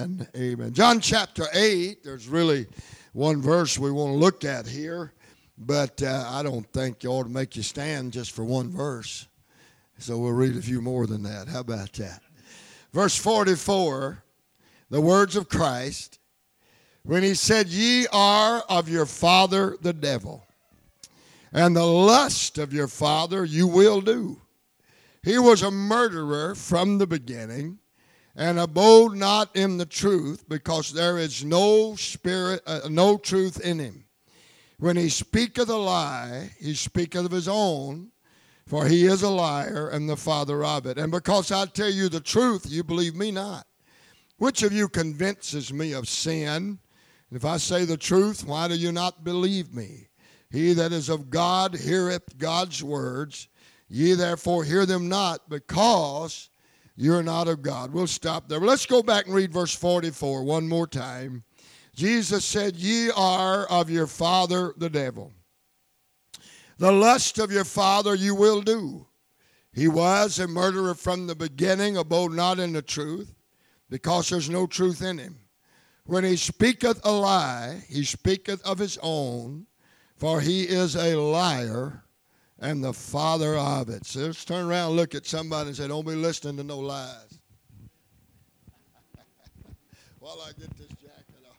Amen. Amen. John chapter 8, there's really one verse we want to look at here, but uh, I don't think you ought to make you stand just for one verse. So we'll read a few more than that. How about that? Verse 44, the words of Christ, when he said, Ye are of your father the devil, and the lust of your father you will do. He was a murderer from the beginning and abode not in the truth because there is no spirit uh, no truth in him. When he speaketh a lie he speaketh of his own for he is a liar and the father of it. And because i tell you the truth you believe me not. Which of you convinces me of sin? If i say the truth why do you not believe me? He that is of god heareth god's words. Ye therefore hear them not because you're not of God. We'll stop there. Let's go back and read verse 44 one more time. Jesus said, Ye are of your father the devil. The lust of your father you will do. He was a murderer from the beginning, abode not in the truth, because there's no truth in him. When he speaketh a lie, he speaketh of his own, for he is a liar and the father of it. So let's turn around and look at somebody and say, Don't be listening to no lies. While I get this jacket off.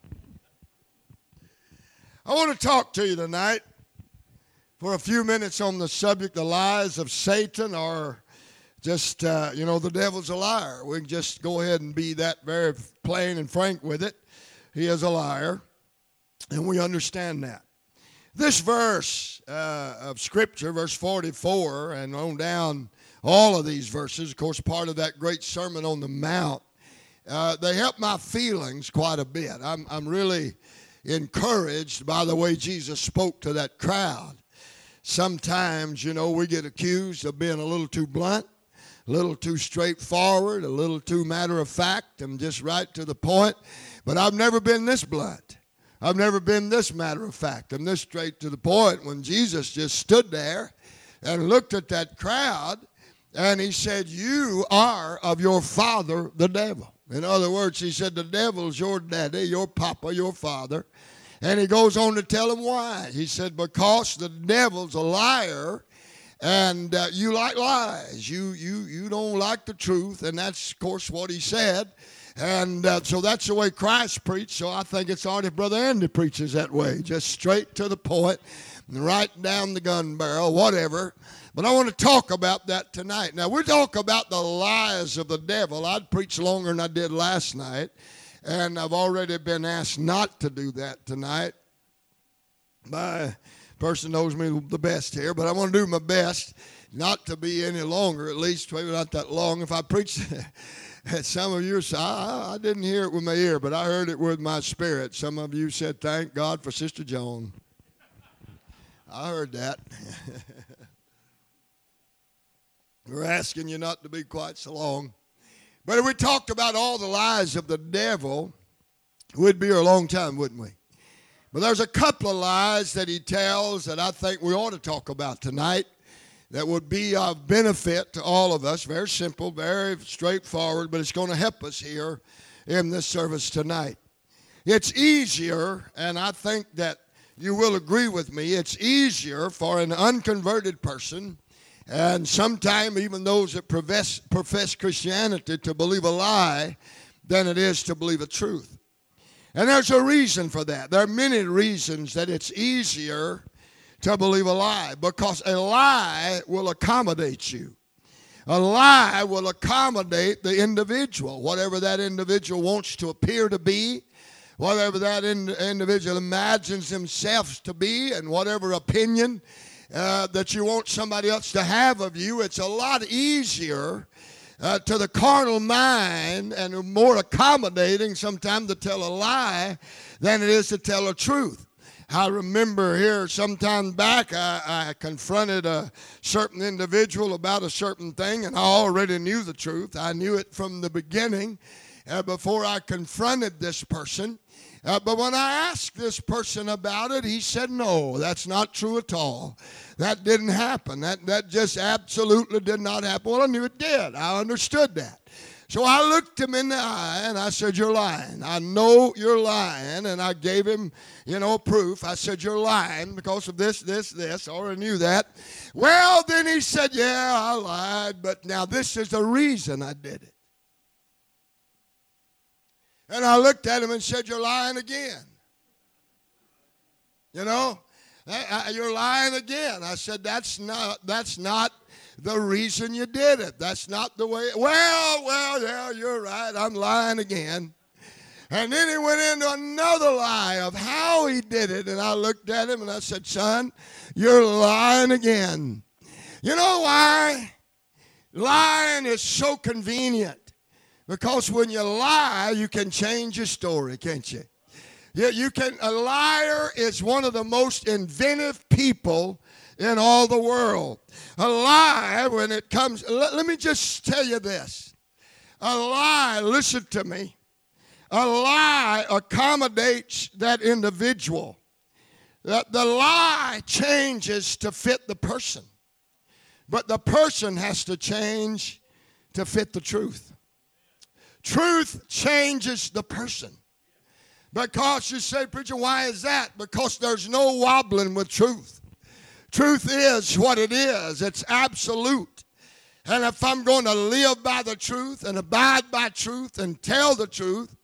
I want to talk to you tonight for a few minutes on the subject the lies of Satan or just, uh, you know, the devil's a liar. We can just go ahead and be that very plain and frank with it. He is a liar, and we understand that. This verse uh, of Scripture, verse 44, and on down all of these verses, of course, part of that great Sermon on the Mount, uh, they help my feelings quite a bit. I'm, I'm really encouraged by the way Jesus spoke to that crowd. Sometimes, you know, we get accused of being a little too blunt, a little too straightforward, a little too matter of fact, and just right to the point. But I've never been this blunt. I've never been this matter of fact. I'm this straight to the point when Jesus just stood there and looked at that crowd and he said, You are of your father, the devil. In other words, he said, The devil's your daddy, your papa, your father. And he goes on to tell him why. He said, Because the devil's a liar and uh, you like lies. You, you, you don't like the truth. And that's, of course, what he said. And uh, so that's the way Christ preached. So I think it's odd if Brother Andy preaches that way, just straight to the point, right down the gun barrel, whatever. But I want to talk about that tonight. Now, we're talking about the lies of the devil. I'd preach longer than I did last night, and I've already been asked not to do that tonight. My person knows me the best here, but I want to do my best not to be any longer, at least maybe not that long. If I preach some of you, I, I didn't hear it with my ear, but I heard it with my spirit. Some of you said, Thank God for Sister Joan. I heard that. We're asking you not to be quite so long. But if we talked about all the lies of the devil, we'd be here a long time, wouldn't we? But there's a couple of lies that he tells that I think we ought to talk about tonight that would be of benefit to all of us. Very simple, very straightforward, but it's going to help us here in this service tonight. It's easier, and I think that you will agree with me, it's easier for an unconverted person, and sometimes even those that profess, profess Christianity, to believe a lie than it is to believe a truth. And there's a reason for that. There are many reasons that it's easier to believe a lie because a lie will accommodate you. A lie will accommodate the individual, whatever that individual wants to appear to be, whatever that in, individual imagines themselves to be, and whatever opinion uh, that you want somebody else to have of you. It's a lot easier uh, to the carnal mind and more accommodating sometimes to tell a lie than it is to tell a truth. I remember here sometime back, I, I, confronted a certain individual about a certain thing, and I already knew the truth. I knew it from the beginning uh, before I confronted this person. Uh, but when I asked this person about it, he said, No, that's not true at all. That didn't happen. That, that just absolutely did not happen. Well, I knew it did. I understood that. So I looked him in the eye and I said, You're lying. I know you're lying. And I gave him, you know, proof. I said, You're lying because of this, this, this. I already knew that. Well, then he said, Yeah, I lied, but now this is the reason I did it. And I looked at him and said, You're lying again. You know, you're lying again. I said, That's not, that's not the reason you did it. That's not the way. Well, well, yeah, you're right. I'm lying again. And then he went into another lie of how he did it. And I looked at him and I said, Son, you're lying again. You know why? Lying is so convenient. Because when you lie, you can change your story, can't you? Yeah, you can. A liar is one of the most inventive people in all the world. A lie, when it comes, let, let me just tell you this. A lie, listen to me, a lie accommodates that individual. The, the lie changes to fit the person, but the person has to change to fit the truth. Truth changes the person. Because you say, preacher, why is that? Because there's no wobbling with truth. Truth is what it is, it's absolute. And if I'm going to live by the truth and abide by truth and tell the truth,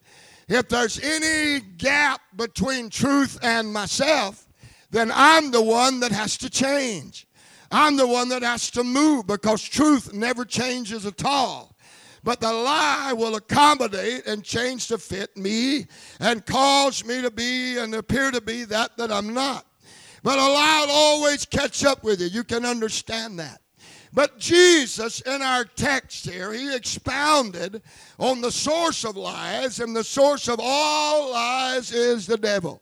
if there's any gap between truth and myself, then I'm the one that has to change. I'm the one that has to move because truth never changes at all. But the lie will accommodate and change to fit me and cause me to be and appear to be that that I'm not. But a lie will always catch up with you. You can understand that. But Jesus, in our text here, he expounded on the source of lies, and the source of all lies is the devil.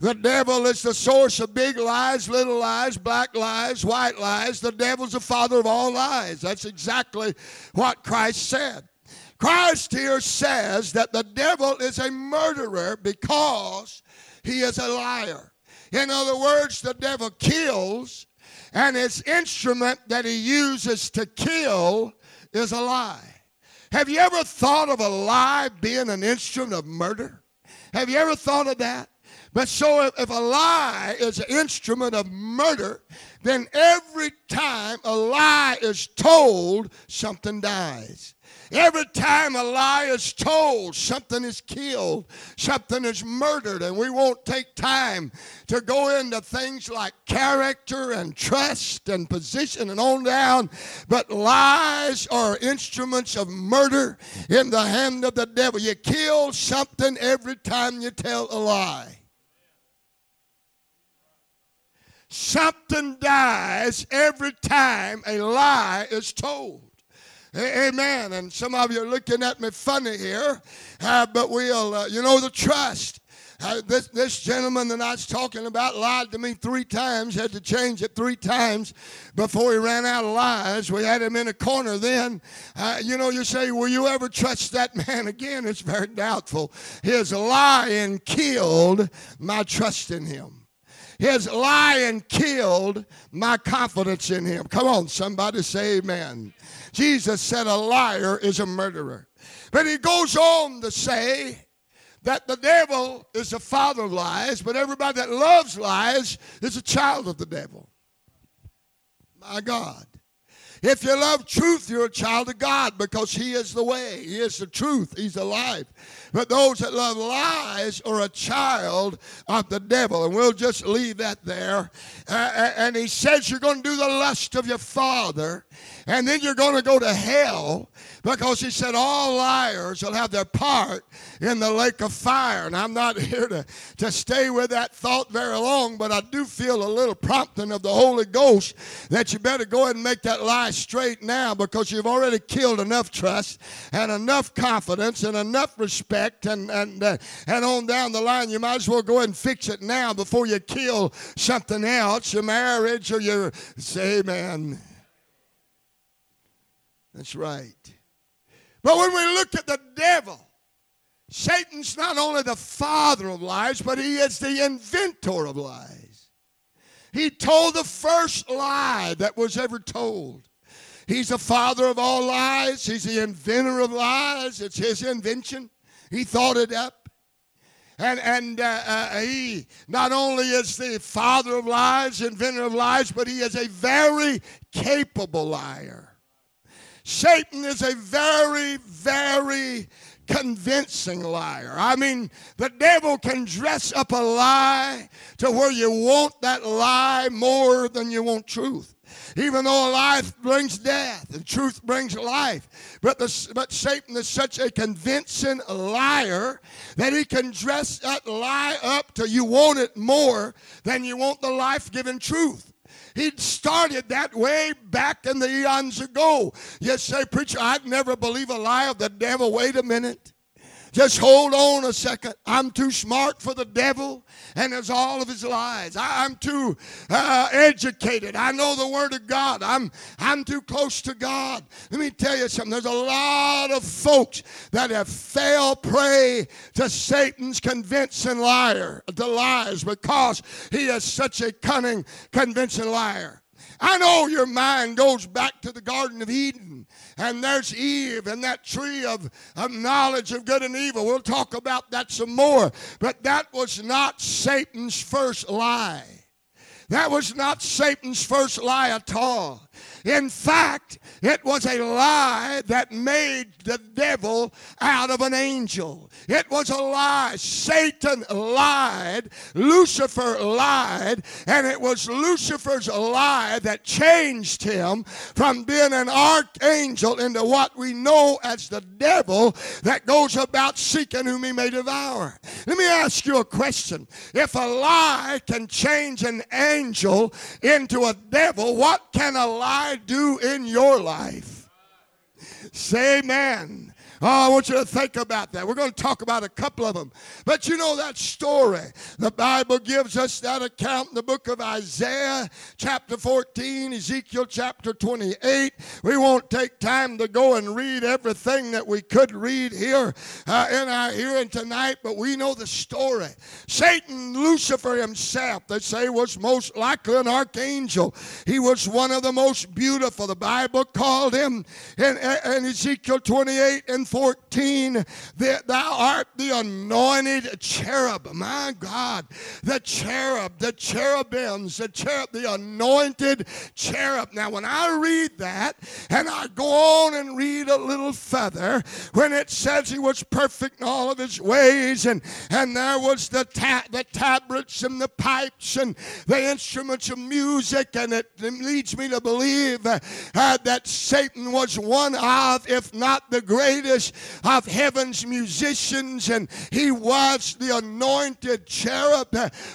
The devil is the source of big lies, little lies, black lies, white lies. The devil's the father of all lies. That's exactly what Christ said. Christ here says that the devil is a murderer because he is a liar. In other words, the devil kills, and his instrument that he uses to kill is a lie. Have you ever thought of a lie being an instrument of murder? Have you ever thought of that? But so if, if, a lie is an instrument of murder, then every time a lie is told, something dies. Every time a lie is told, something is killed, something is murdered, and we won't take time to go into things like character and trust and position and on down. But lies are instruments of murder in the hand of the devil. You kill something every time you tell a lie. Something dies every time a lie is told. Amen. And some of you are looking at me funny here, uh, but we'll, uh, you know, the trust. Uh, this, this gentleman that I was talking about lied to me three times, had to change it three times before he ran out of lies. We had him in a corner then. Uh, you know, you say, Will you ever trust that man again? It's very doubtful. His lying killed my trust in him. His lying killed my confidence in him. Come on, somebody say amen. Jesus said a liar is a murderer. But he goes on to say that the devil is the father of lies, but everybody that loves lies is a child of the devil. My God. If you love truth, you're a child of God because He is the way, He is the truth, He's life. But those that love lies are a child of the devil. And we'll just leave that there. Uh, and He says you're going to do the lust of your father, and then you're going to go to hell because He said all liars will have their part in the lake of fire. And I'm not here to, to stay with that thought very long, but I do feel a little prompting of the Holy Ghost that you better go ahead and make that lie straight now because you've already killed enough trust and enough confidence and enough respect and and uh, and on down the line you might as well go ahead and fix it now before you kill something else your marriage or your say amen that's right but when we look at the devil Satan's not only the father of lies, but he is the inventor of lies. He told the first lie that was ever told. He's the father of all lies. He's the inventor of lies. It's his invention. He thought it up. And, and uh, uh, he not only is the father of lies, inventor of lies, but he is a very capable liar. Satan is a very, very convincing liar. I mean, the devil can dress up a lie to where you want that lie more than you want truth. Even though life brings death and truth brings life. But, the, but Satan is such a convincing liar that he can dress that lie up till you want it more than you want the life giving truth. He started that way back in the eons ago. You say, Preacher, I'd never believe a lie of the devil. Wait a minute. Just hold on a second. I'm too smart for the devil and there's all of his lies. I, am too uh, educated. I know the Word of God. I'm, I'm too close to God. Let me tell you something. There's a lot of folks that have fell prey to Satan's convincing liar, the lies, because he is such a cunning, convincing liar. I know your mind goes back to the Garden of Eden, and there's Eve and that tree of, of knowledge of good and evil. We'll talk about that some more. But that was not Satan's first lie. That was not Satan's first lie at all. In fact, it was a lie that made the devil out of an angel. It was a lie. Satan lied, Lucifer lied, and it was Lucifer's lie that changed him from being an archangel into what we know as the devil that goes about seeking whom he may devour. Let me ask you a question. If a lie can change an angel into a devil, what can a lie do in your life? Say amen. Oh, I want you to think about that. We're going to talk about a couple of them. But you know that story. The Bible gives us that account in the book of Isaiah, chapter 14, Ezekiel, chapter 28. We won't take time to go and read everything that we could read here uh, in our hearing tonight, but we know the story. Satan, Lucifer himself, they say, was most likely an archangel. He was one of the most beautiful. The Bible called him in, in Ezekiel 28 and 14, that thou art the anointed cherub. My God, the cherub, the cherubims, the cherub, the anointed cherub. Now, when I read that and I go on and read a little further, when it says he was perfect in all of his ways, and, and there was the, ta- the tabrets and the pipes and the instruments of music, and it, leads me to believe uh, that Satan was one of, if not the greatest of heaven's musicians, and he was the anointed cherub.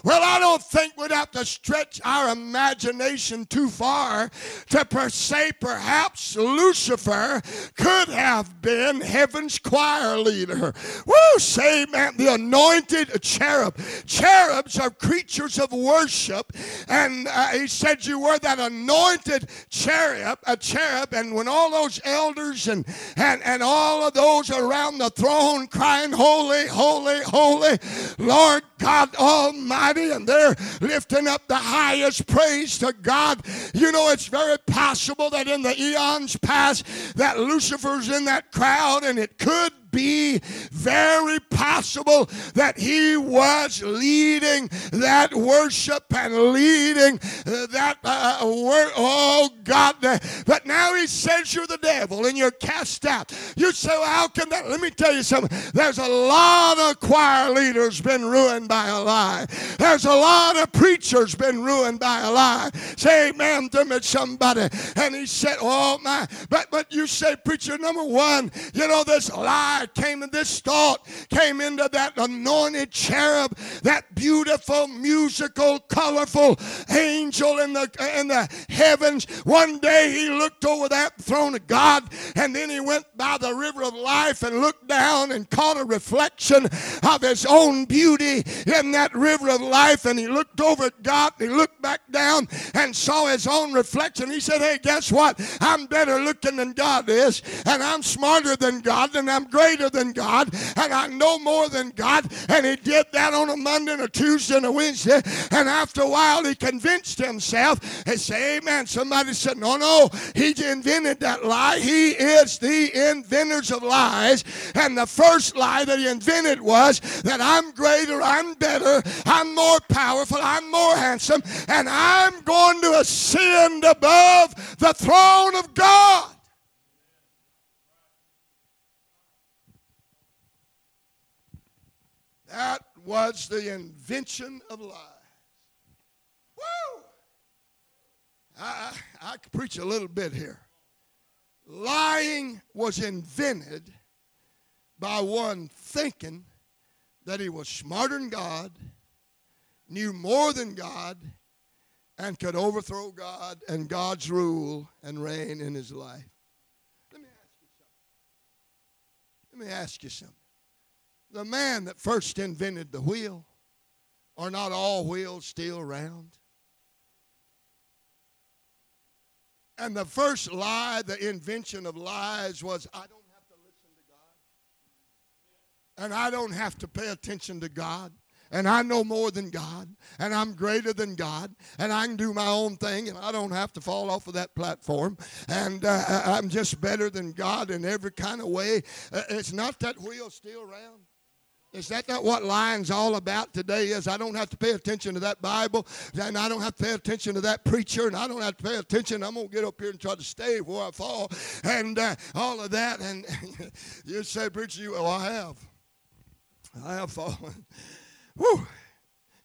Well, I don't think we'd have to stretch our imagination too far to per say perhaps Lucifer could have been heaven's choir leader. Woo, say, man, the anointed cherub. Cherubs are creatures of worship, and uh, he said you were that anointed cherub, a cherub, and when all those elders and and and all of those around the throne crying, Holy, holy, holy, Lord God Almighty, and they're lifting up the highest praise to God. You know, it's very possible that in the eons past that Lucifer's in that crowd, and it could be very possible that he was leading that worship and leading that uh, word. Oh, God. But now he says you're the devil and you're cast out. You say, well, how can that? Let me tell you something. There's a lot of choir leaders been ruined by a lie. There's a lot of preachers been ruined by a lie. Say amen to me, somebody. And he said, oh, my. But, but you say, preacher number one, you know, this lie came in this thought, came into that anointed cherub, that beautiful, musical, colorful angel in the in the heavens. One day he looked over that throne of God, and then he went by the river of life and looked down and caught a reflection of his own beauty in that river of life. And he looked over at God he looked back down and saw his own reflection. He said, Hey, guess what? I'm better looking than God is, and I'm smarter than God, and I'm greater greater than God and I know more than God. And he did that on a Monday and a Tuesday and a Wednesday. And after a while, he convinced himself and say, Amen. Somebody said, No, no, he invented that lie. He is the inventors of lies. And the first lie that he invented was that I'm greater, I'm better, I'm more powerful, I'm more handsome, and I'm going to ascend above the throne of God. That was the invention of lies. Woo! I, I, I preach a little bit here. Lying was invented by one thinking that he was smarter than God, knew more than God, and could overthrow God and God's rule and reign in his life. Let me ask you something. Let me ask you something. The man that first invented the wheel, are not all wheels still round? And the first lie, the invention of lies, was I don't have to listen to God. And I don't have to pay attention to God. And I know more than God. And I'm greater than God. And I can do my own thing. And I don't have to fall off of that platform. And uh, I'm just better than God in every kind of way. Uh, it's not that wheel still round. Is that not what lying's all about today? Is I don't have to pay attention to that Bible, and I don't have to pay attention to that preacher, and I don't have to pay attention. I'm gonna get up here and try to stay where I fall, and uh, all of that. And you say, preacher, you, oh, I have, I have fallen. Whew,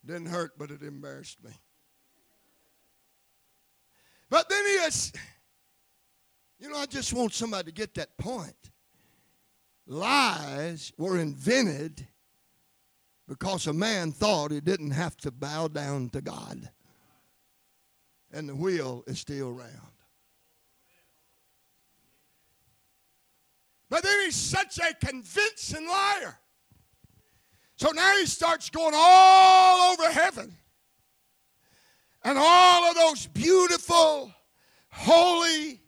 didn't hurt, but it embarrassed me. But then he is, you know, I just want somebody to get that point. Lies were invented because a man thought he didn't have to bow down to God. And the wheel is still round. But then he's such a convincing liar. So now he starts going all over heaven. And all of those beautiful, holy,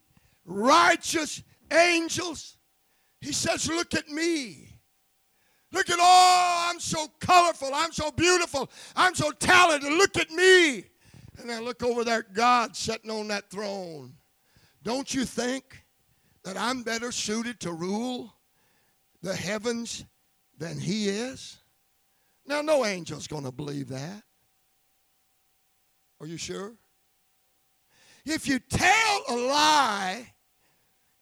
righteous angels. He says, Look at me. Look at, oh, I'm so colorful. I'm so beautiful. I'm so talented. Look at me. And I look over there, God sitting on that throne. Don't you think that I'm better suited to rule the heavens than He is? Now, no angel's going to believe that. Are you sure? If you tell a lie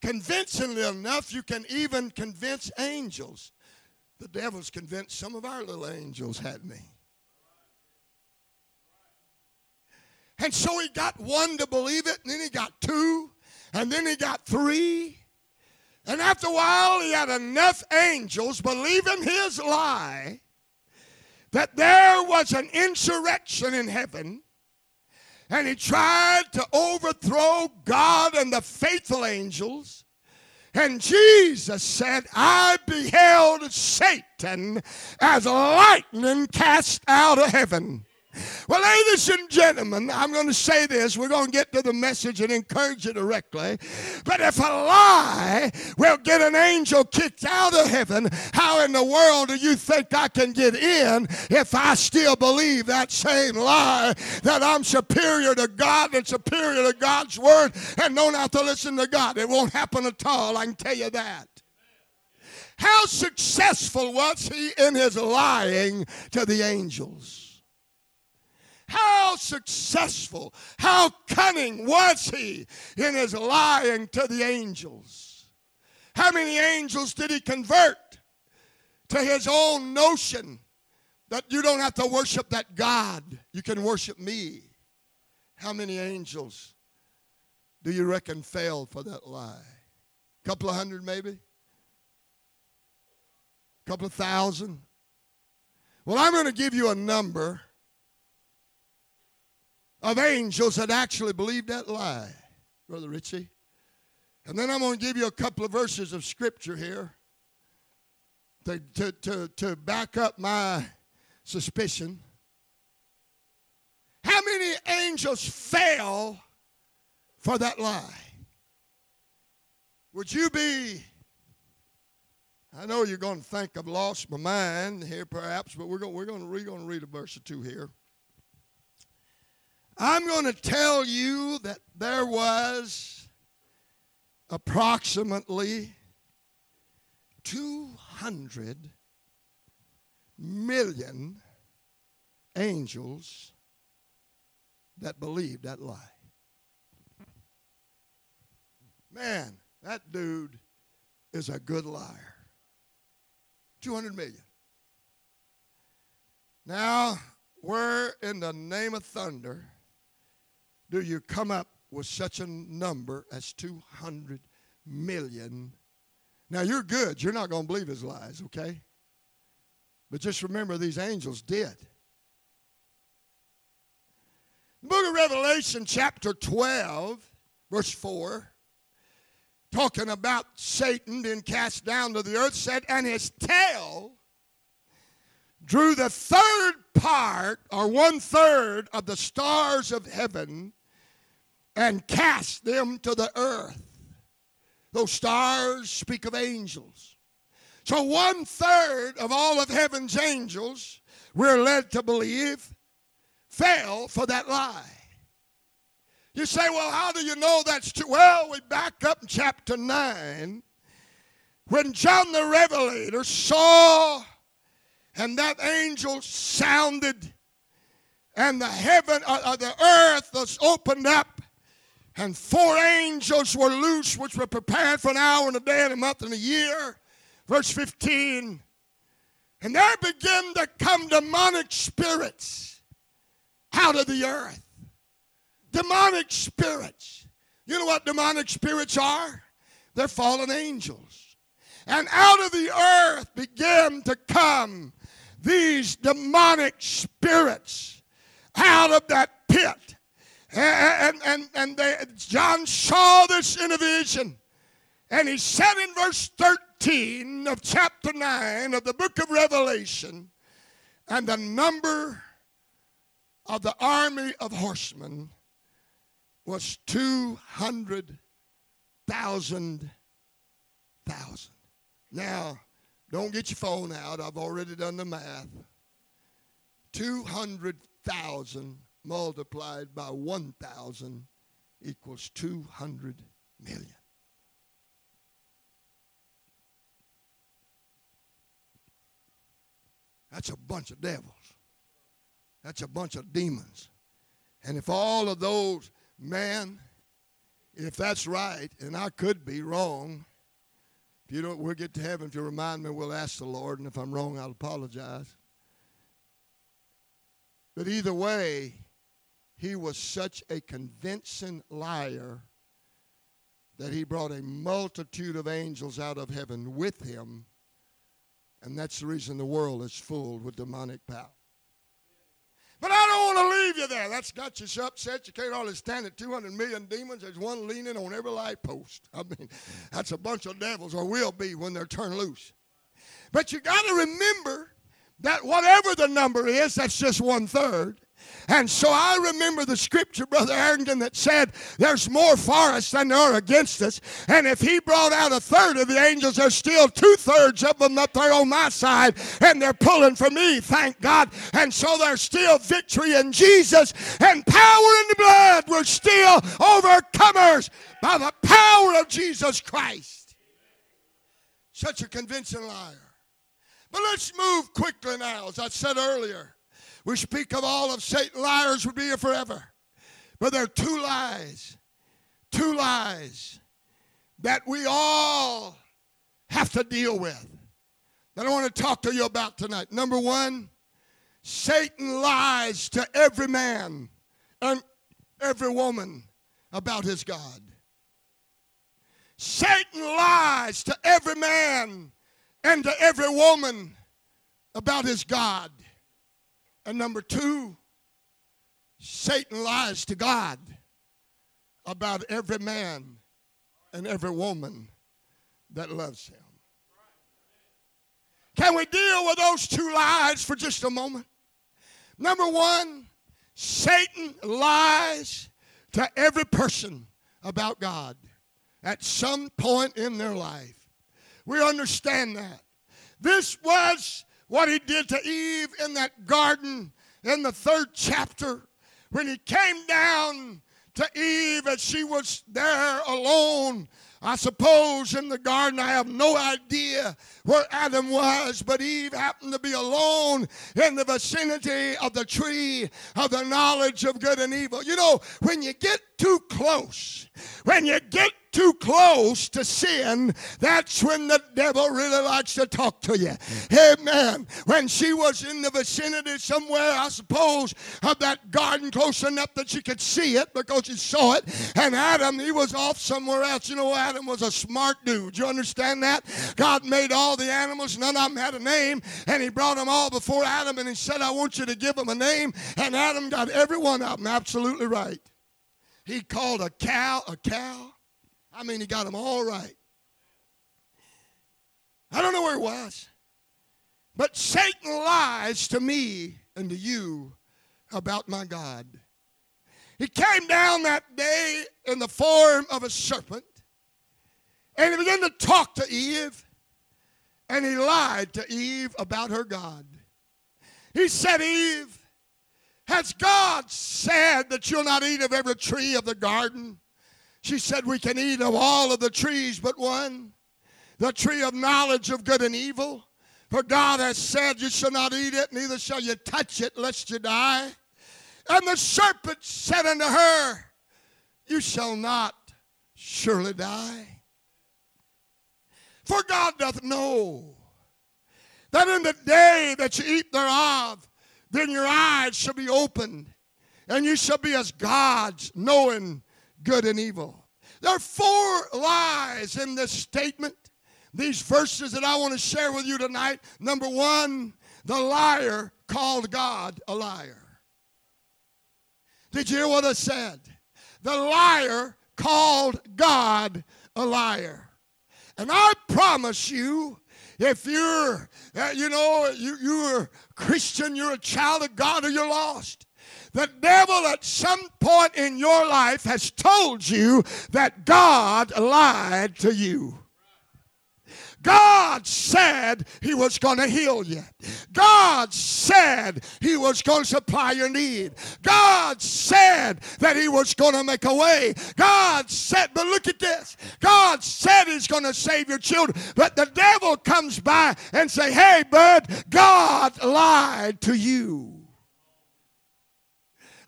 convincingly enough, you can even convince angels. The devil's convinced some of our little angels had me. And so he got one to believe it, and then he got two, and then he got three. And after a while, he had enough angels believing his lie that there was an insurrection in heaven, and he tried to overthrow God and the faithful angels. And Jesus said, I beheld Satan as lightning cast out of heaven. Well, ladies and gentlemen, I'm going to say this. We're going to get to the message and encourage you directly. But if a lie will get an angel kicked out of heaven, how in the world do you think I can get in if I still believe that same lie that I'm superior to God and superior to God's word and don't to listen to God? It won't happen at all, I can tell you that. How successful was he in his lying to the angels? How successful, how cunning was he in his lying to the angels? How many angels did he convert to his own notion that you don't have to worship that God, you can worship me? How many angels do you reckon failed for that lie? A couple of hundred, maybe? A couple of thousand? Well, I'm going to give you a number of angels that actually believed that lie, Brother Richie. And then I'm going to give you a couple of verses of scripture here to, to, to, to back up my suspicion. How many angels fell for that lie? Would you be I know you're going to think I've lost my mind here, perhaps, but we're going, we're going, to, we're going to read a verse or two here. I'm going to tell you that there was approximately 200 million angels that believed that lie. Man, that dude is a good liar. 200 million. Now, where in the name of thunder do you come up with such a number as 200 million? Now, you're good. You're not going to believe his lies, okay? But just remember, these angels did. The book of Revelation, chapter 12, verse 4 talking about Satan being cast down to the earth, said, and his tail drew the third part or one third of the stars of heaven and cast them to the earth. Those stars speak of angels. So one third of all of heaven's angels, we're led to believe, fell for that lie. You say, well, how do you know that's true? Well, we back up in chapter 9 when John the Revelator saw and that angel sounded and the heaven, uh, uh, the earth was opened up and four angels were loose which were prepared for an hour and a day and a month and a year. Verse 15. And there began to come demonic spirits out of the earth demonic spirits. You know what demonic spirits are? They're fallen angels. And out of the earth began to come these demonic spirits out of that pit. And, and, and they, John saw this in a vision. And he said in verse 13 of chapter 9 of the book of Revelation, and the number of the army of horsemen was 200,000 thousand. Now, don't get your phone out. I've already done the math. 200,000 multiplied by 1,000 equals 200 million. That's a bunch of devils. That's a bunch of demons. And if all of those man, if that's right, and I could be wrong, if you don't, we'll get to heaven. If you remind me, we'll ask the Lord, and if I'm wrong, I'll apologize. But either way, he was such a convincing liar that he brought a multitude of angels out of heaven with him. And that's the reason the world is full with demonic power. But I don't want to leave you there. That's got you so upset you can't hardly stand it. 200 million demons. There's one leaning on every light post. I mean, that's a bunch of devils, or will be when they're turned loose. But you got to remember that whatever the number is, that's just one third. And so I remember the scripture, Brother Harrington, that said, There's more for us than there are against us. And if he brought out a third of the angels, there's still two thirds of them up there on my side, and they're pulling for me, thank God. And so there's still victory in Jesus, and power in the blood. We're still overcomers by the power of Jesus Christ. Such a convincing liar. But let's move quickly now, as I said earlier. We speak of all of Satan liars would be here forever. But there are two lies, two lies that we all have to deal with that I want to talk to you about tonight. Number one, Satan lies to every man and every woman about his God. Satan lies to every man and to every woman about his God. And number two, Satan lies to God about every man and every woman that loves him. Can we deal with those two lies for just a moment? Number one, Satan lies to every person about God at some point in their life. we understand that. This was what he did to Eve in that garden in the third chapter when he came down to Eve as she was there alone I suppose in the garden, I have no idea where Adam was, but Eve happened to be alone in the vicinity of the tree of the knowledge of good and evil. You know, when you get too close, when you get too close to sin, that's when the devil really likes to talk to you. Amen. When she was in the vicinity somewhere, I suppose, of that garden close enough that she could see it because she saw it, and Adam, he was off somewhere else. You know, Adam was a smart dude. You understand that? God made all the animals, none of them had a name, and he brought them all before Adam and he said, I want you to give them a name. And Adam got every one of them absolutely right. He called a cow a cow. I mean, he got them all right. I don't know where it was. But Satan lies to me and to you about my God. He came down that day in the form of a serpent and he began to talk to Eve and he lied to Eve about her God. He said, Eve, has God said that you'll not eat of every tree of the garden? She said, We can eat of all of the trees but one, the tree of knowledge of good and evil. For God has said, You shall not eat it, neither shall you touch it, lest you die. And the serpent said unto her, You shall not surely die. For God doth know that in the day that you eat thereof, then your eyes shall be opened, and you shall be as gods, knowing good and evil. There are four lies in this statement, these verses that I want to share with you tonight. Number one, the liar called God a liar. Did you hear what I said? The liar called God a liar. And I promise you, if you're, uh, you know, you, you're Christian, you're a child of God, or you're lost, the devil at some point in your life has told you that God lied to you. God said He was going to heal you. God said He was going to supply your need. God said that He was going to make a way. God said, but look at this. God said He's going to save your children. But the devil comes by and say, hey, bud, God lied to you.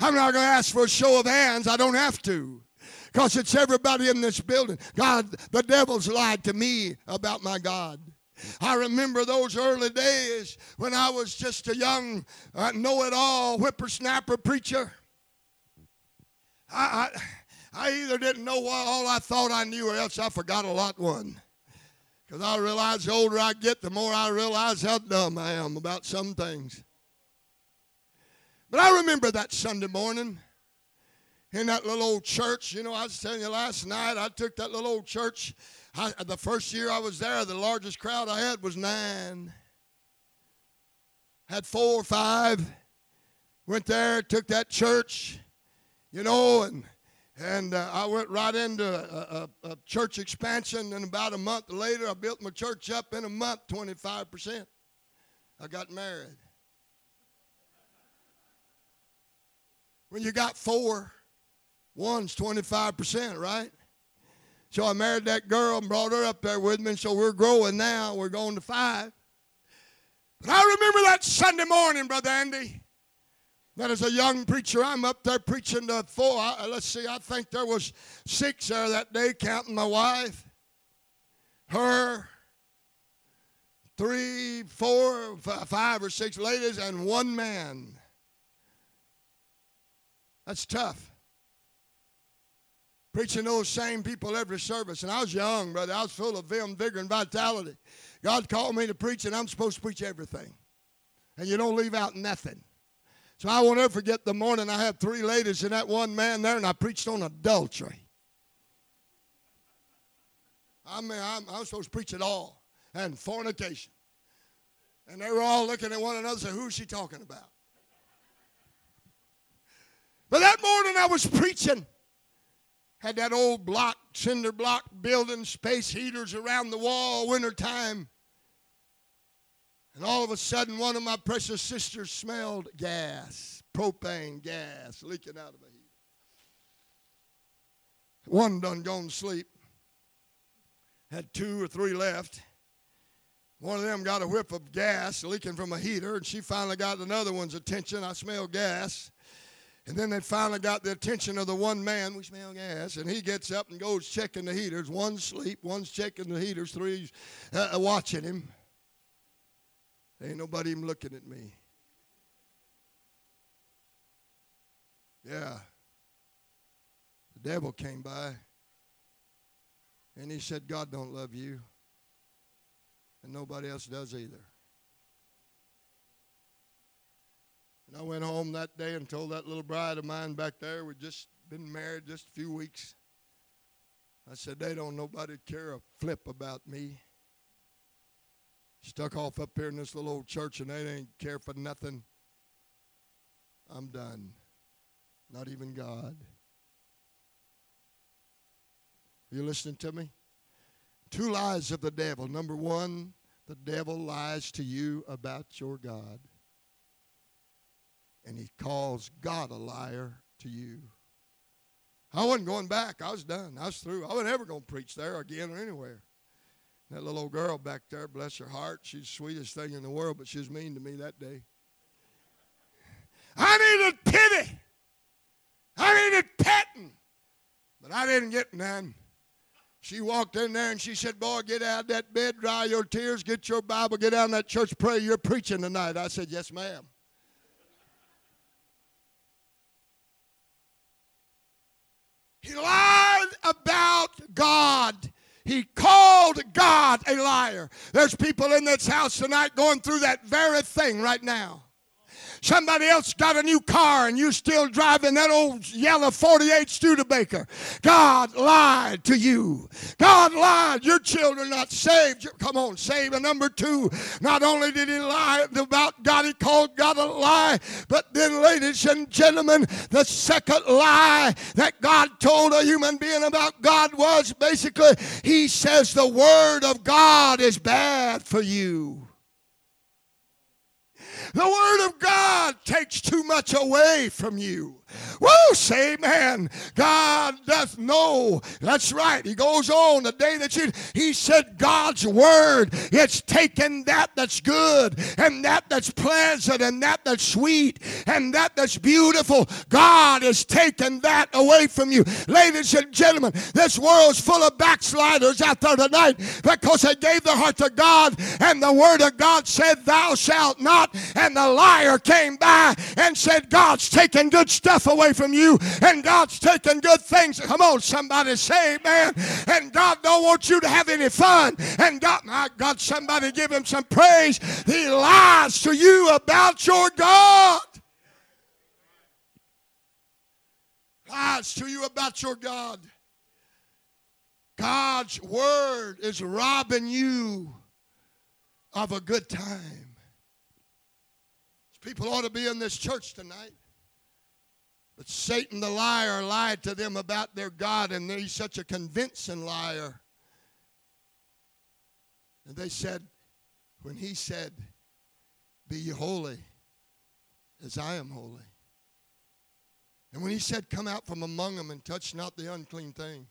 I'm not going to ask for a show of hands. I don't have to because it's everybody in this building. God, the devil's lied to me about my God. I remember those early days when I was just a young, uh, know it all whippersnapper preacher. I, I, I either didn't know all I thought I knew or else I forgot a lot one. Because I realize the older I get, the more I realize how dumb I am about some things. But I remember that Sunday morning in that little old church. You know, I was telling you last night, I took that little old church. I, the first year I was there, the largest crowd I had was nine. Had four or five. Went there, took that church, you know, and and uh, I went right into a, a, a, church expansion. And about a month later, I built my church up in a month, 25%. I got married. When you got four, One's 25%, right? So I married that girl and brought her up there with me, and so we're growing now. We're going to five. But I remember that Sunday morning, Brother Andy, that as a young preacher, I'm up there preaching to four. I, uh, let's see, I think there was six there that day, counting my wife, her, three, four, five or six ladies, and one man. That's tough preaching those same people every service. And I was young, brother. I was full of vim, vigor, and vitality. God called me to preach, and I'm supposed to preach everything. And you don't leave out nothing. So I won't ever forget the morning I had three ladies and that one man there, and I preached on adultery. I mean, I'm, I'm supposed to preach it all and fornication. And they were all looking at one another saying, Who's she talking about? But that morning I was preaching. Had that old block, cinder block building, space heaters around the wall, wintertime. And all of a sudden, one of my precious sisters smelled gas, propane gas leaking out of a heater. One done gone to sleep. Had two or three left. One of them got a whiff of gas leaking from a heater, and she finally got another one's attention. I smell gas. And then they finally got the attention of the one man. We smell gas. And he gets up and goes checking the heaters. One's asleep, one's checking the heaters, three's uh, watching him. Ain't nobody even looking at me. Yeah. The devil came by and he said, God don't love you. And nobody else does either. And I went home that day and told that little bride of mine back there, we'd just been married just a few weeks. I said, they don't nobody care a flip about me stuck off up here in this little old church and they ain't care for nothing. I'm done. Not even God. Are you listening to me? Two lies of the devil. Number one, the devil lies to you about your God. And he calls God a liar to you. I wasn't going back. I was done. I was through. I wasn't ever going to preach there again or anywhere. That little old girl back there, bless her heart, she's the sweetest thing in the world, but she was mean to me that day. I needed pity. I needed petting. But I didn't get none. She walked in there and she said, Boy, get out of that bed, dry your tears, get your Bible, get out in that church, pray. You're preaching tonight. I said, Yes, ma'am. He lied about God. He called God a liar. There's people in this house tonight going through that very thing right now. Somebody else got a new car and you're still driving that old yellow 48 Studebaker. God lied to you. God lied. Your children not saved. Come on, save. And number two, not only did he lie about God, he called God a lie, but then, ladies and gentlemen, the second lie that God told a human being about God was basically, he says the word of God is bad for you. The Word of God takes too much away from you. Woo, say amen. God doth know. That's right. He goes on the day that you, he said God's word, it's taken that that's good and that that's pleasant and that that's sweet and that that's beautiful. God has taken that away from you. Ladies and gentlemen, this world's full of backsliders out there tonight because they gave their heart to God and the word of God said, Thou shalt not. And the liar came by and said, God's taken good stuff away from you, and God's taking good things. Come on, somebody say amen. And God don't want you to have any fun. And God, my God, somebody give him some praise. He lies to you about your God. Lies to you about your God. God's word is robbing you of a good time. People ought to be in this church tonight. But Satan the liar lied to them about their God, and he's such a convincing liar. And they said, when he said, Be ye holy as I am holy. And when he said, Come out from among them and touch not the unclean thing,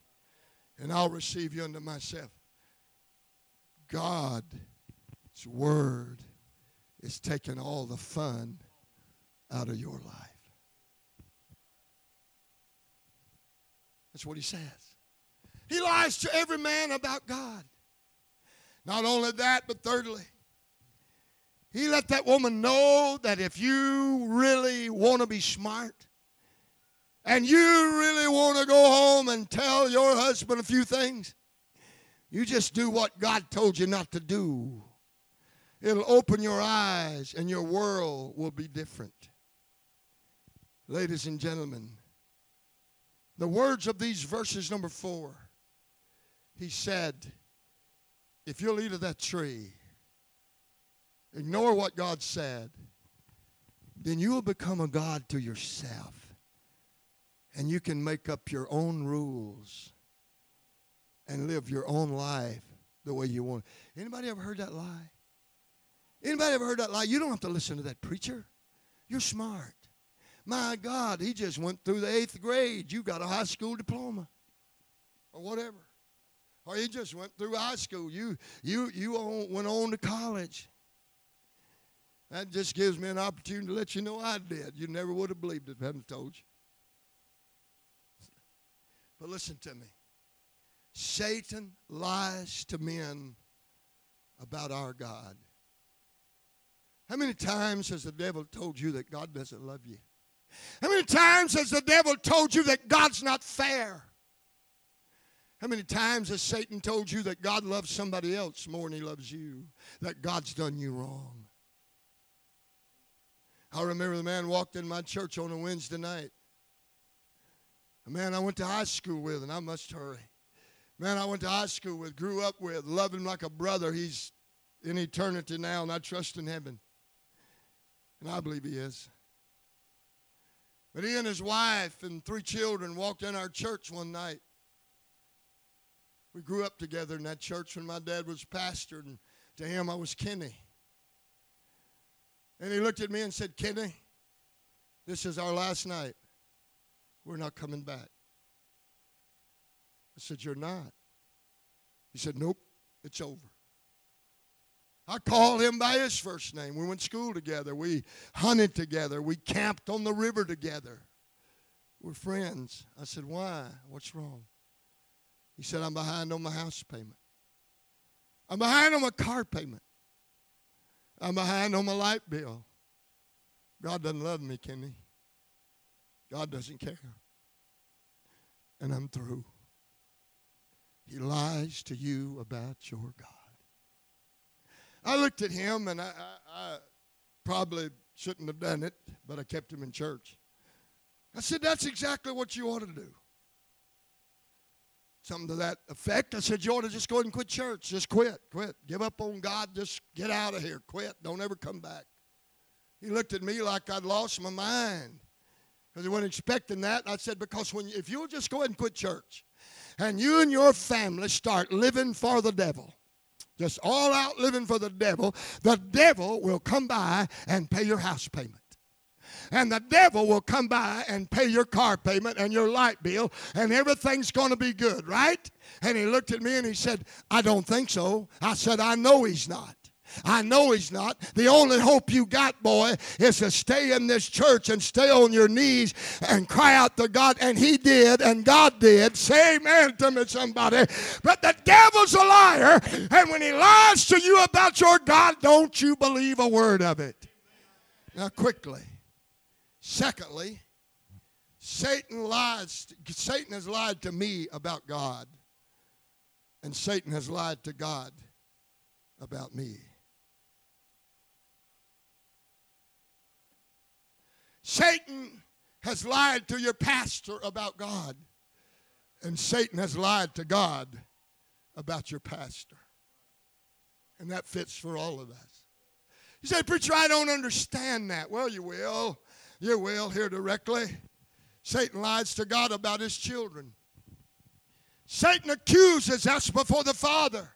and I'll receive you unto myself. God's word is taking all the fun out of your life. That's what he says. He lies to every man about God. Not only that, but thirdly, he let that woman know that if you really want to be smart and you really want to go home and tell your husband a few things, you just do what God told you not to do. It'll open your eyes and your world will be different. Ladies and gentlemen, the words of these verses, number four, he said, If you'll eat of that tree, ignore what God said, then you will become a God to yourself. and you can make up your own rules and live your own life the way you want. Anybody ever heard that lie? Anybody ever heard that lie? You don't have to listen to that preacher. You're smart. My God, he just went through the eighth grade. You got a high school diploma or whatever. Or he just went through high school. You, you, you went on to college. That just gives me an opportunity to let you know I did. You never would have believed it if I hadn't told you. But listen to me. Satan lies to men about our God. How many times has the devil told you that God doesn't love you? How many times has the devil told you that God's not fair? How many times has Satan told you that God loves somebody else more than he loves you? That God's done you wrong? I remember the man walked in my church on a Wednesday night. A man I went to high school with, and I must hurry. Man, I went to high school with, grew up with, love him like a brother. He's in eternity now, and I trust in heaven. And I believe he is. But he and his wife and three children walked in our church one night. We grew up together in that church when my dad was pastor, and to him I was Kenny. And he looked at me and said, Kenny, this is our last night. We're not coming back. I said, You're not. He said, Nope, it's over. I called him by his first name. We went to school together. We hunted together. We camped on the river together. We're friends. I said, Why? What's wrong? He said, I'm behind on my house payment. I'm behind on my car payment. I'm behind on my light bill. God doesn't love me, can he? God doesn't care. And I'm through. He lies to you about your God. I looked at him and I, I, I probably shouldn't have done it, but I kept him in church. I said, That's exactly what you ought to do. Something to that effect. I said, You ought to just go ahead and quit church. Just quit. Quit. Give up on God. Just get out of here. Quit. Don't ever come back. He looked at me like I'd lost my mind because he wasn't expecting that. I said, Because when if you'll just go ahead and quit church and you and your family start living for the devil, just all out living for the devil, the devil will come by and pay your house payment. And the devil will come by and pay your car payment and your light bill, and everything's going to be good, right? And he looked at me and he said, I don't think so. I said, I know he's not. I know he's not. The only hope you got, boy, is to stay in this church and stay on your knees and cry out to God. And he did, and God did. Say amen to me, somebody. But the devil's a liar, and when he lies to you about your God, don't you believe a word of it. Now, quickly. Secondly, Satan lies. Satan has lied to me about God, and Satan has lied to God about me. Satan has lied to your pastor about God, and Satan has lied to God about your pastor. And that fits for all of us. You say, Preacher, I don't understand that. Well, you will. You will hear directly. Satan lies to God about his children. Satan accuses us before the Father.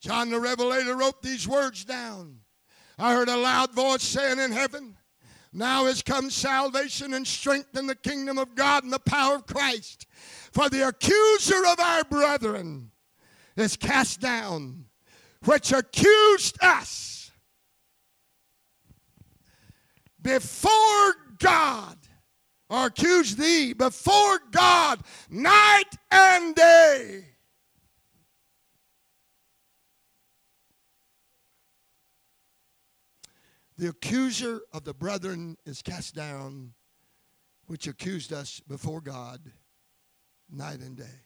John the Revelator wrote these words down. I heard a loud voice saying in heaven, now has come salvation and strength in the kingdom of God and the power of Christ. For the accuser of our brethren is cast down, which accused us before God, or accused thee before God night and day. The accuser of the brethren is cast down, which accused us before God night and day.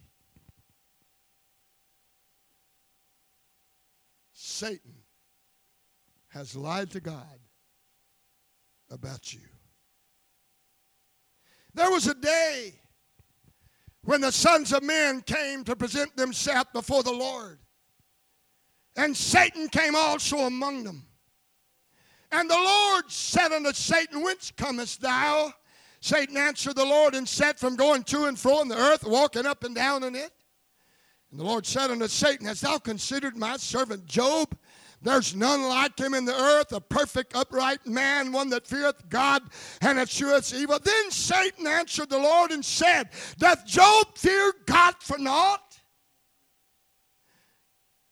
Satan has lied to God about you. There was a day when the sons of men came to present themselves before the Lord, and Satan came also among them. And the Lord said unto Satan, Whence comest thou? Satan answered the Lord and said, From going to and fro in the earth, walking up and down in it. And the Lord said unto Satan, Hast thou considered my servant Job? There's none like him in the earth, a perfect, upright man, one that feareth God and escheweth evil. Then Satan answered the Lord and said, Doth Job fear God for naught?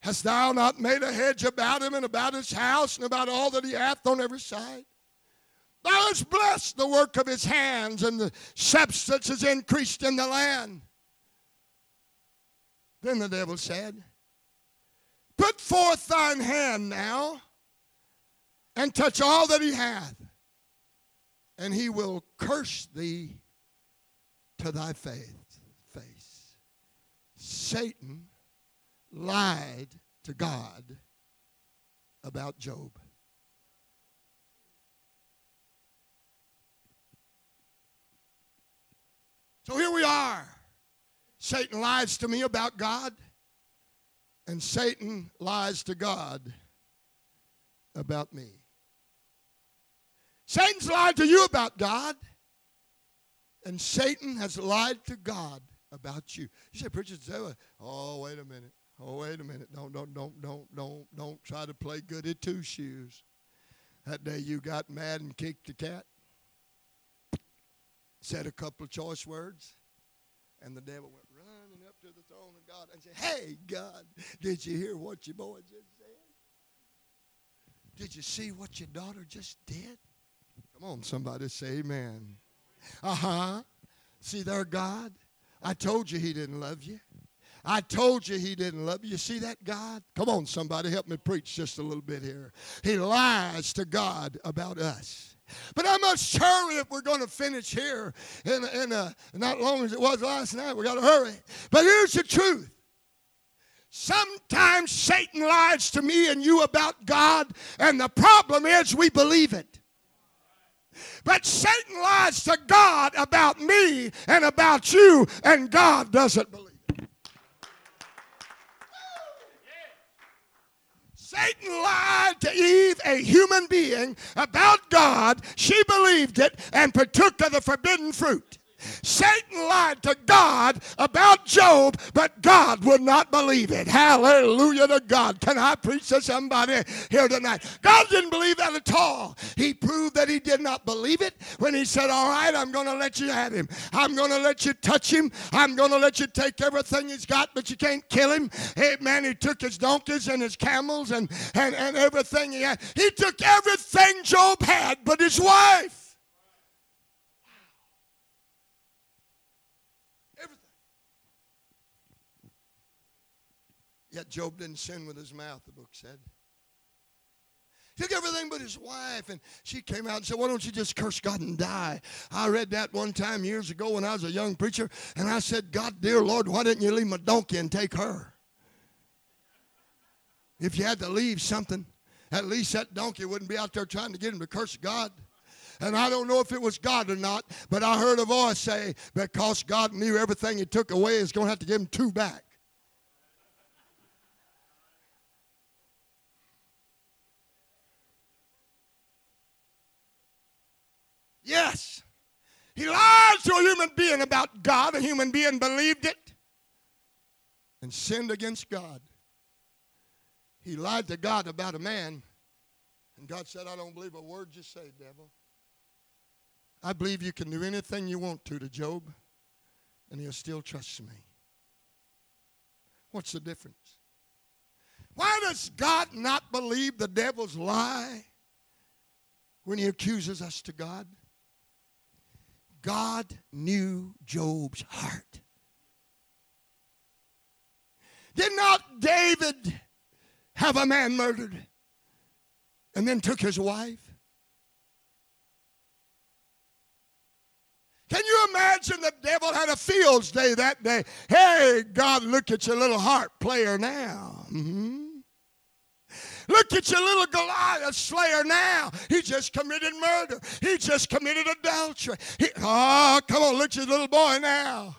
Hast thou not made a hedge about him and about his house and about all that he hath on every side? Thou hast blessed the work of his hands, and the substance is increased in the land. Then the devil said, Put forth thine hand now and touch all that he hath, and he will curse thee to thy face. Satan lied to God about Job. So here we are. Satan lies to me about God, and Satan lies to God about me. Satan's lied to you about God, and Satan has lied to God about you. You say, Preacher, oh, wait a minute. Oh, wait a minute. Don't, don't, don't, don't, don't, don't try to play goody two shoes. That day you got mad and kicked the cat, said a couple of choice words, and the devil went running up to the throne of God and said, Hey, God, did you hear what your boy just said? Did you see what your daughter just did? Come on, somebody say amen. Uh huh. See there, God? I told you he didn't love you. I told you he didn't love you. You see that, God? Come on, somebody, help me preach just a little bit here. He lies to God about us. But I must hurry if we're going to finish here in, in a, not long as it was last night. We got to hurry. But here's the truth. Sometimes Satan lies to me and you about God, and the problem is we believe it. But Satan lies to God about me and about you, and God doesn't believe. Satan lied to Eve, a human being, about God. She believed it and partook of the forbidden fruit. Satan lied to God about Job, but God would not believe it. Hallelujah to God. Can I preach to somebody here tonight? God didn't believe that at all. He proved that he did not believe it when he said, All right, I'm going to let you have him. I'm going to let you touch him. I'm going to let you take everything he's got, but you can't kill him. Hey, man, he took his donkeys and his camels and, and, and everything he had. He took everything Job had but his wife. Yet Job didn't sin with his mouth, the book said. He took everything but his wife, and she came out and said, Why don't you just curse God and die? I read that one time years ago when I was a young preacher, and I said, God, dear Lord, why didn't you leave my donkey and take her? If you had to leave something, at least that donkey wouldn't be out there trying to get him to curse God. And I don't know if it was God or not, but I heard a voice say, because God knew everything he took away, he's going to have to give him two back. Yes. He lied to a human being about God. A human being believed it and sinned against God. He lied to God about a man, and God said, I don't believe a word you say, devil. I believe you can do anything you want to to Job, and he'll still trust me. What's the difference? Why does God not believe the devil's lie when he accuses us to God? God knew Job's heart. Did not David have a man murdered and then took his wife? Can you imagine the devil had a fields day that day? Hey, God, look at your little heart player now. Mm-hmm. Look at your little Goliath slayer now. He just committed murder. He just committed adultery. He, oh, come on, look at your little boy now.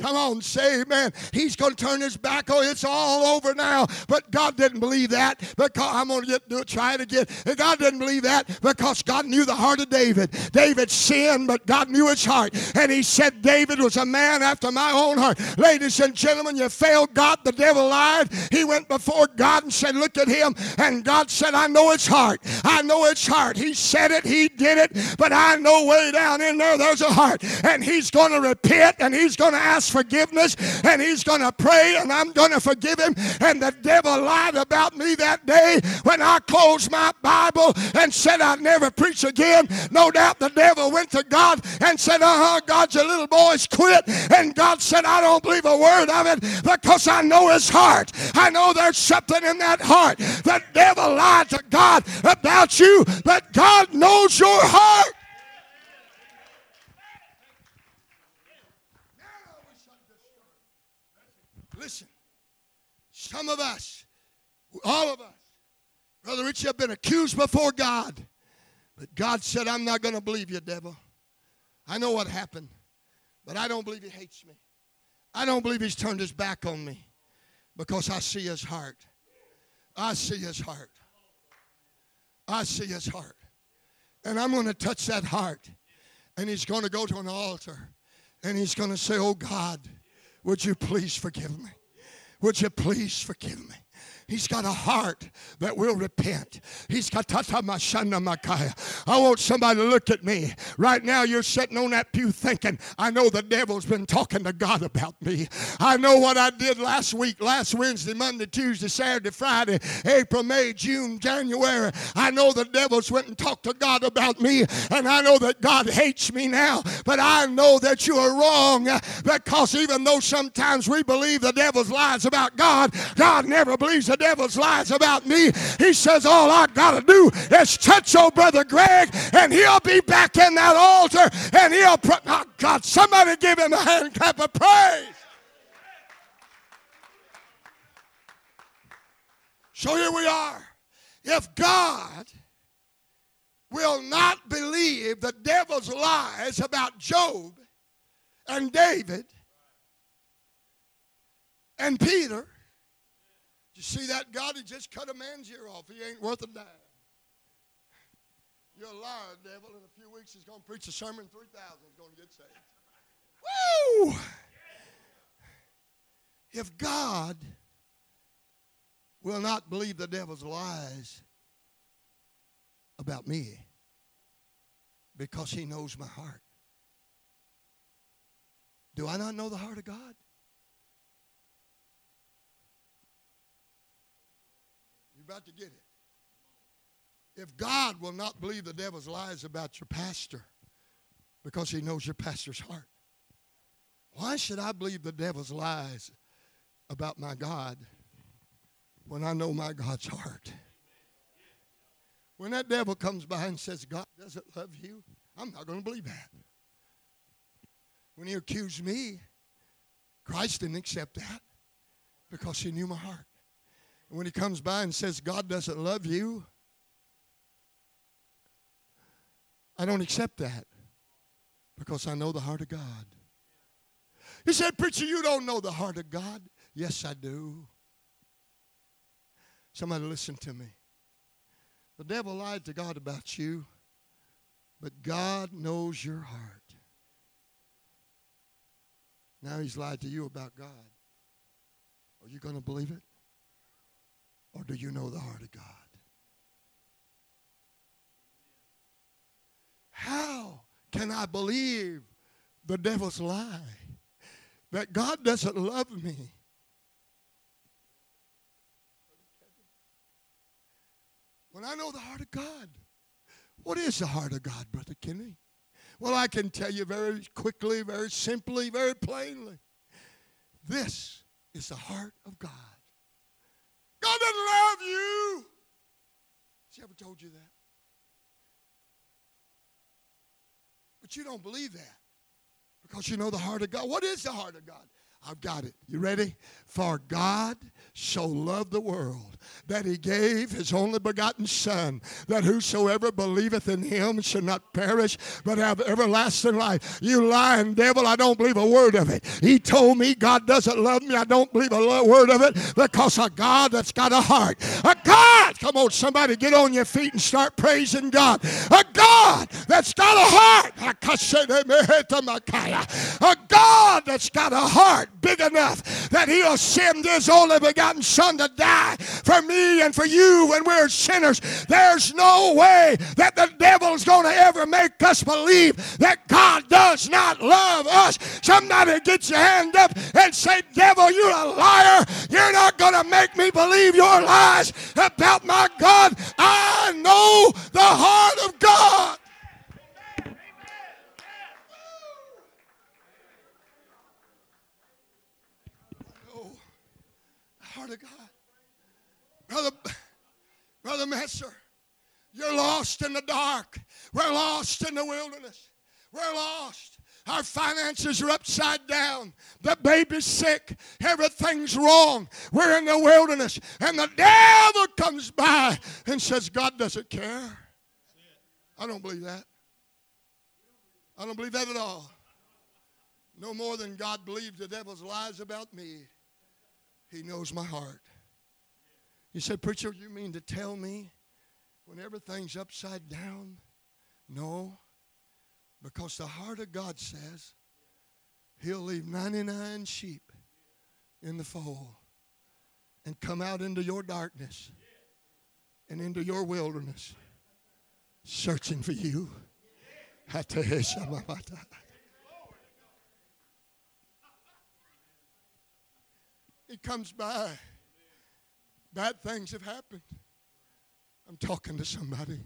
Come on, say amen. He's going to turn his back. Oh, it's all over now. But God didn't believe that because I'm going to get do try it again. And God didn't believe that because God knew the heart of David. David sinned, but God knew his heart. And he said David was a man after my own heart. Ladies and gentlemen, you failed God. The devil lied. He went before God and said, Look at him. And God said, I know his heart. I know his heart. He said it, he did it, but I know way down in there there's a heart. And he's going to repent and he's going to ask forgiveness and he's going to pray and I'm going to forgive him. And the devil lied about me that day when I closed my Bible and said I'd never preach again. No doubt the devil went to God and said, Uh huh, God, your little boy's quit. And God said, I don't believe a word of it because I know his heart. I know there's something in that heart. The devil lied to God about you, but God knows your heart. Listen, some of us, all of us, Brother Richie, have been accused before God. But God said, I'm not going to believe you, devil. I know what happened, but I don't believe he hates me. I don't believe he's turned his back on me because I see his heart. I see his heart. I see his heart. And I'm going to touch that heart. And he's going to go to an altar. And he's going to say, Oh God, would you please forgive me? Would you please forgive me? He's got a heart that will repent. He's got. I want somebody to look at me. Right now, you're sitting on that pew thinking, I know the devil's been talking to God about me. I know what I did last week, last Wednesday, Monday, Tuesday, Saturday, Friday, April, May, June, January. I know the devil's went and talked to God about me, and I know that God hates me now, but I know that you are wrong because even though sometimes we believe the devil's lies about God, God never believes the devil's lies about me. He says, All I got to do is touch old brother Greg, and he'll be back in that altar, and he'll. Pro- oh, God, somebody give him a hand clap of praise. So here we are. If God will not believe the devil's lies about Job and David and Peter, see that God? He just cut a man's ear off. He ain't worth a dime. You're a liar, devil. In a few weeks, he's going to preach a sermon. 3,000 is going to get saved. Woo! If God will not believe the devil's lies about me because he knows my heart, do I not know the heart of God? You're about to get it. If God will not believe the devil's lies about your pastor because he knows your pastor's heart, why should I believe the devil's lies about my God when I know my God's heart? When that devil comes by and says, God doesn't love you, I'm not going to believe that. When he accused me, Christ didn't accept that because he knew my heart. When he comes by and says, God doesn't love you, I don't accept that because I know the heart of God. He said, Preacher, you don't know the heart of God. Yes, I do. Somebody listen to me. The devil lied to God about you, but God knows your heart. Now he's lied to you about God. Are you going to believe it? Or do you know the heart of God? How can I believe the devil's lie that God doesn't love me? When I know the heart of God, what is the heart of God, Brother Kenny? Well, I can tell you very quickly, very simply, very plainly. This is the heart of God. God doesn't love you. Has he ever told you that? But you don't believe that because you know the heart of God. What is the heart of God? I've got it. You ready? For God so loved the world that he gave his only begotten Son, that whosoever believeth in him should not perish, but have everlasting life. You lying devil, I don't believe a word of it. He told me God doesn't love me. I don't believe a word of it because a God that's got a heart. A God, come on, somebody get on your feet and start praising God. A God that's got a heart. A God that's got a heart big enough that he'll send his only begotten Son to die for me and for you when we're sinners. There's no way that the devil's going to ever make us believe that God does not love us. Somebody get your hand up and say, Devil, you're a liar. You're not going to make me believe your lies about my God. I know the heart of God. The heart of God. Brother, Brother Messer, you're lost in the dark. We're lost in the wilderness. We're lost. Our finances are upside down. The baby's sick. Everything's wrong. We're in the wilderness. And the devil comes by and says, God doesn't care. I don't believe that. I don't believe that at all. No more than God believes the devil's lies about me. He knows my heart. You said, Preacher, you mean to tell me when everything's upside down? No, because the heart of God says He'll leave 99 sheep in the fold and come out into your darkness and into your wilderness searching for you. He comes by. Bad things have happened. I'm talking to somebody.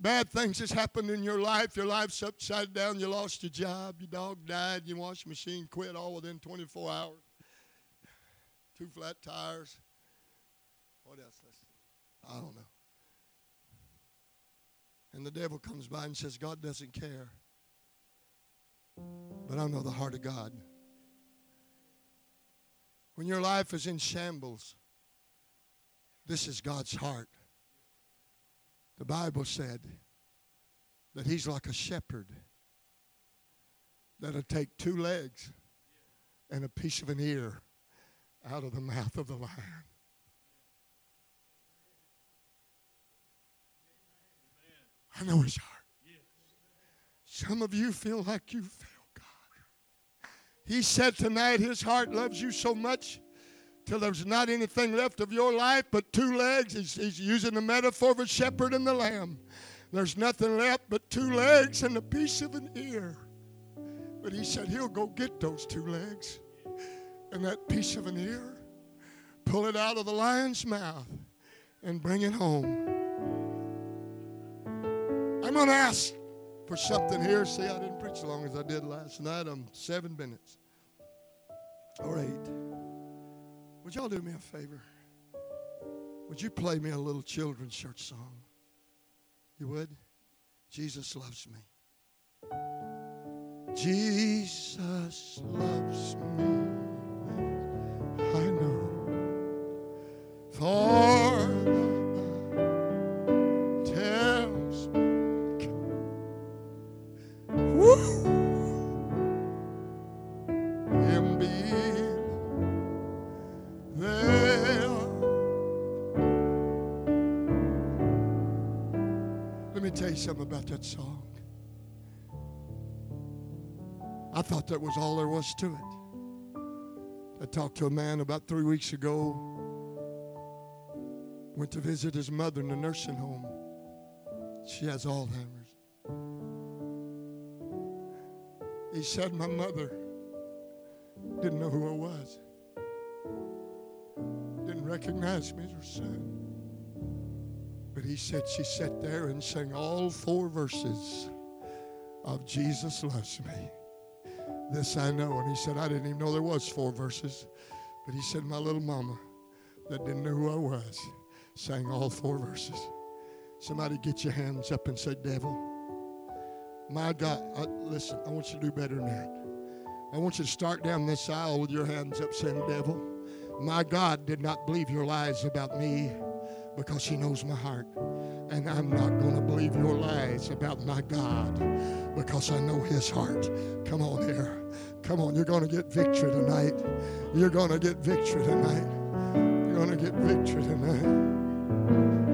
Bad things has happened in your life. Your life's upside down. You lost your job. Your dog died. Your washing machine quit all within 24 hours. Two flat tires. What else? I don't know. And the devil comes by and says, God doesn't care. But I know the heart of God. When your life is in shambles, this is God's heart. The Bible said that He's like a shepherd that'll take two legs and a piece of an ear out of the mouth of the lion. I know His heart. Some of you feel like you failed. God. He said tonight his heart loves you so much till there's not anything left of your life but two legs. He's, he's using the metaphor of a shepherd and the lamb. There's nothing left but two legs and a piece of an ear. But he said he'll go get those two legs and that piece of an ear, pull it out of the lion's mouth, and bring it home. I'm going to ask for something here. See, I didn't preach as long as I did last night. I'm seven minutes or eight. Would y'all do me a favor? Would you play me a little children's church song? You would? Jesus loves me. Jesus loves me. That song. I thought that was all there was to it. I talked to a man about three weeks ago. Went to visit his mother in a nursing home. She has Alzheimer's. He said, My mother didn't know who I was, didn't recognize me as her son. He said she sat there and sang all four verses of Jesus loves me. This I know. And he said, I didn't even know there was four verses. But he said, my little mama that didn't know who I was sang all four verses. Somebody get your hands up and say, devil, my God, I, listen, I want you to do better than that. I want you to start down this aisle with your hands up, saying, Devil, my God did not believe your lies about me because he knows my heart. And I'm not going to believe your lies about my God because I know his heart. Come on here. Come on, you're going to get victory tonight. You're going to get victory tonight. You're going to get victory tonight.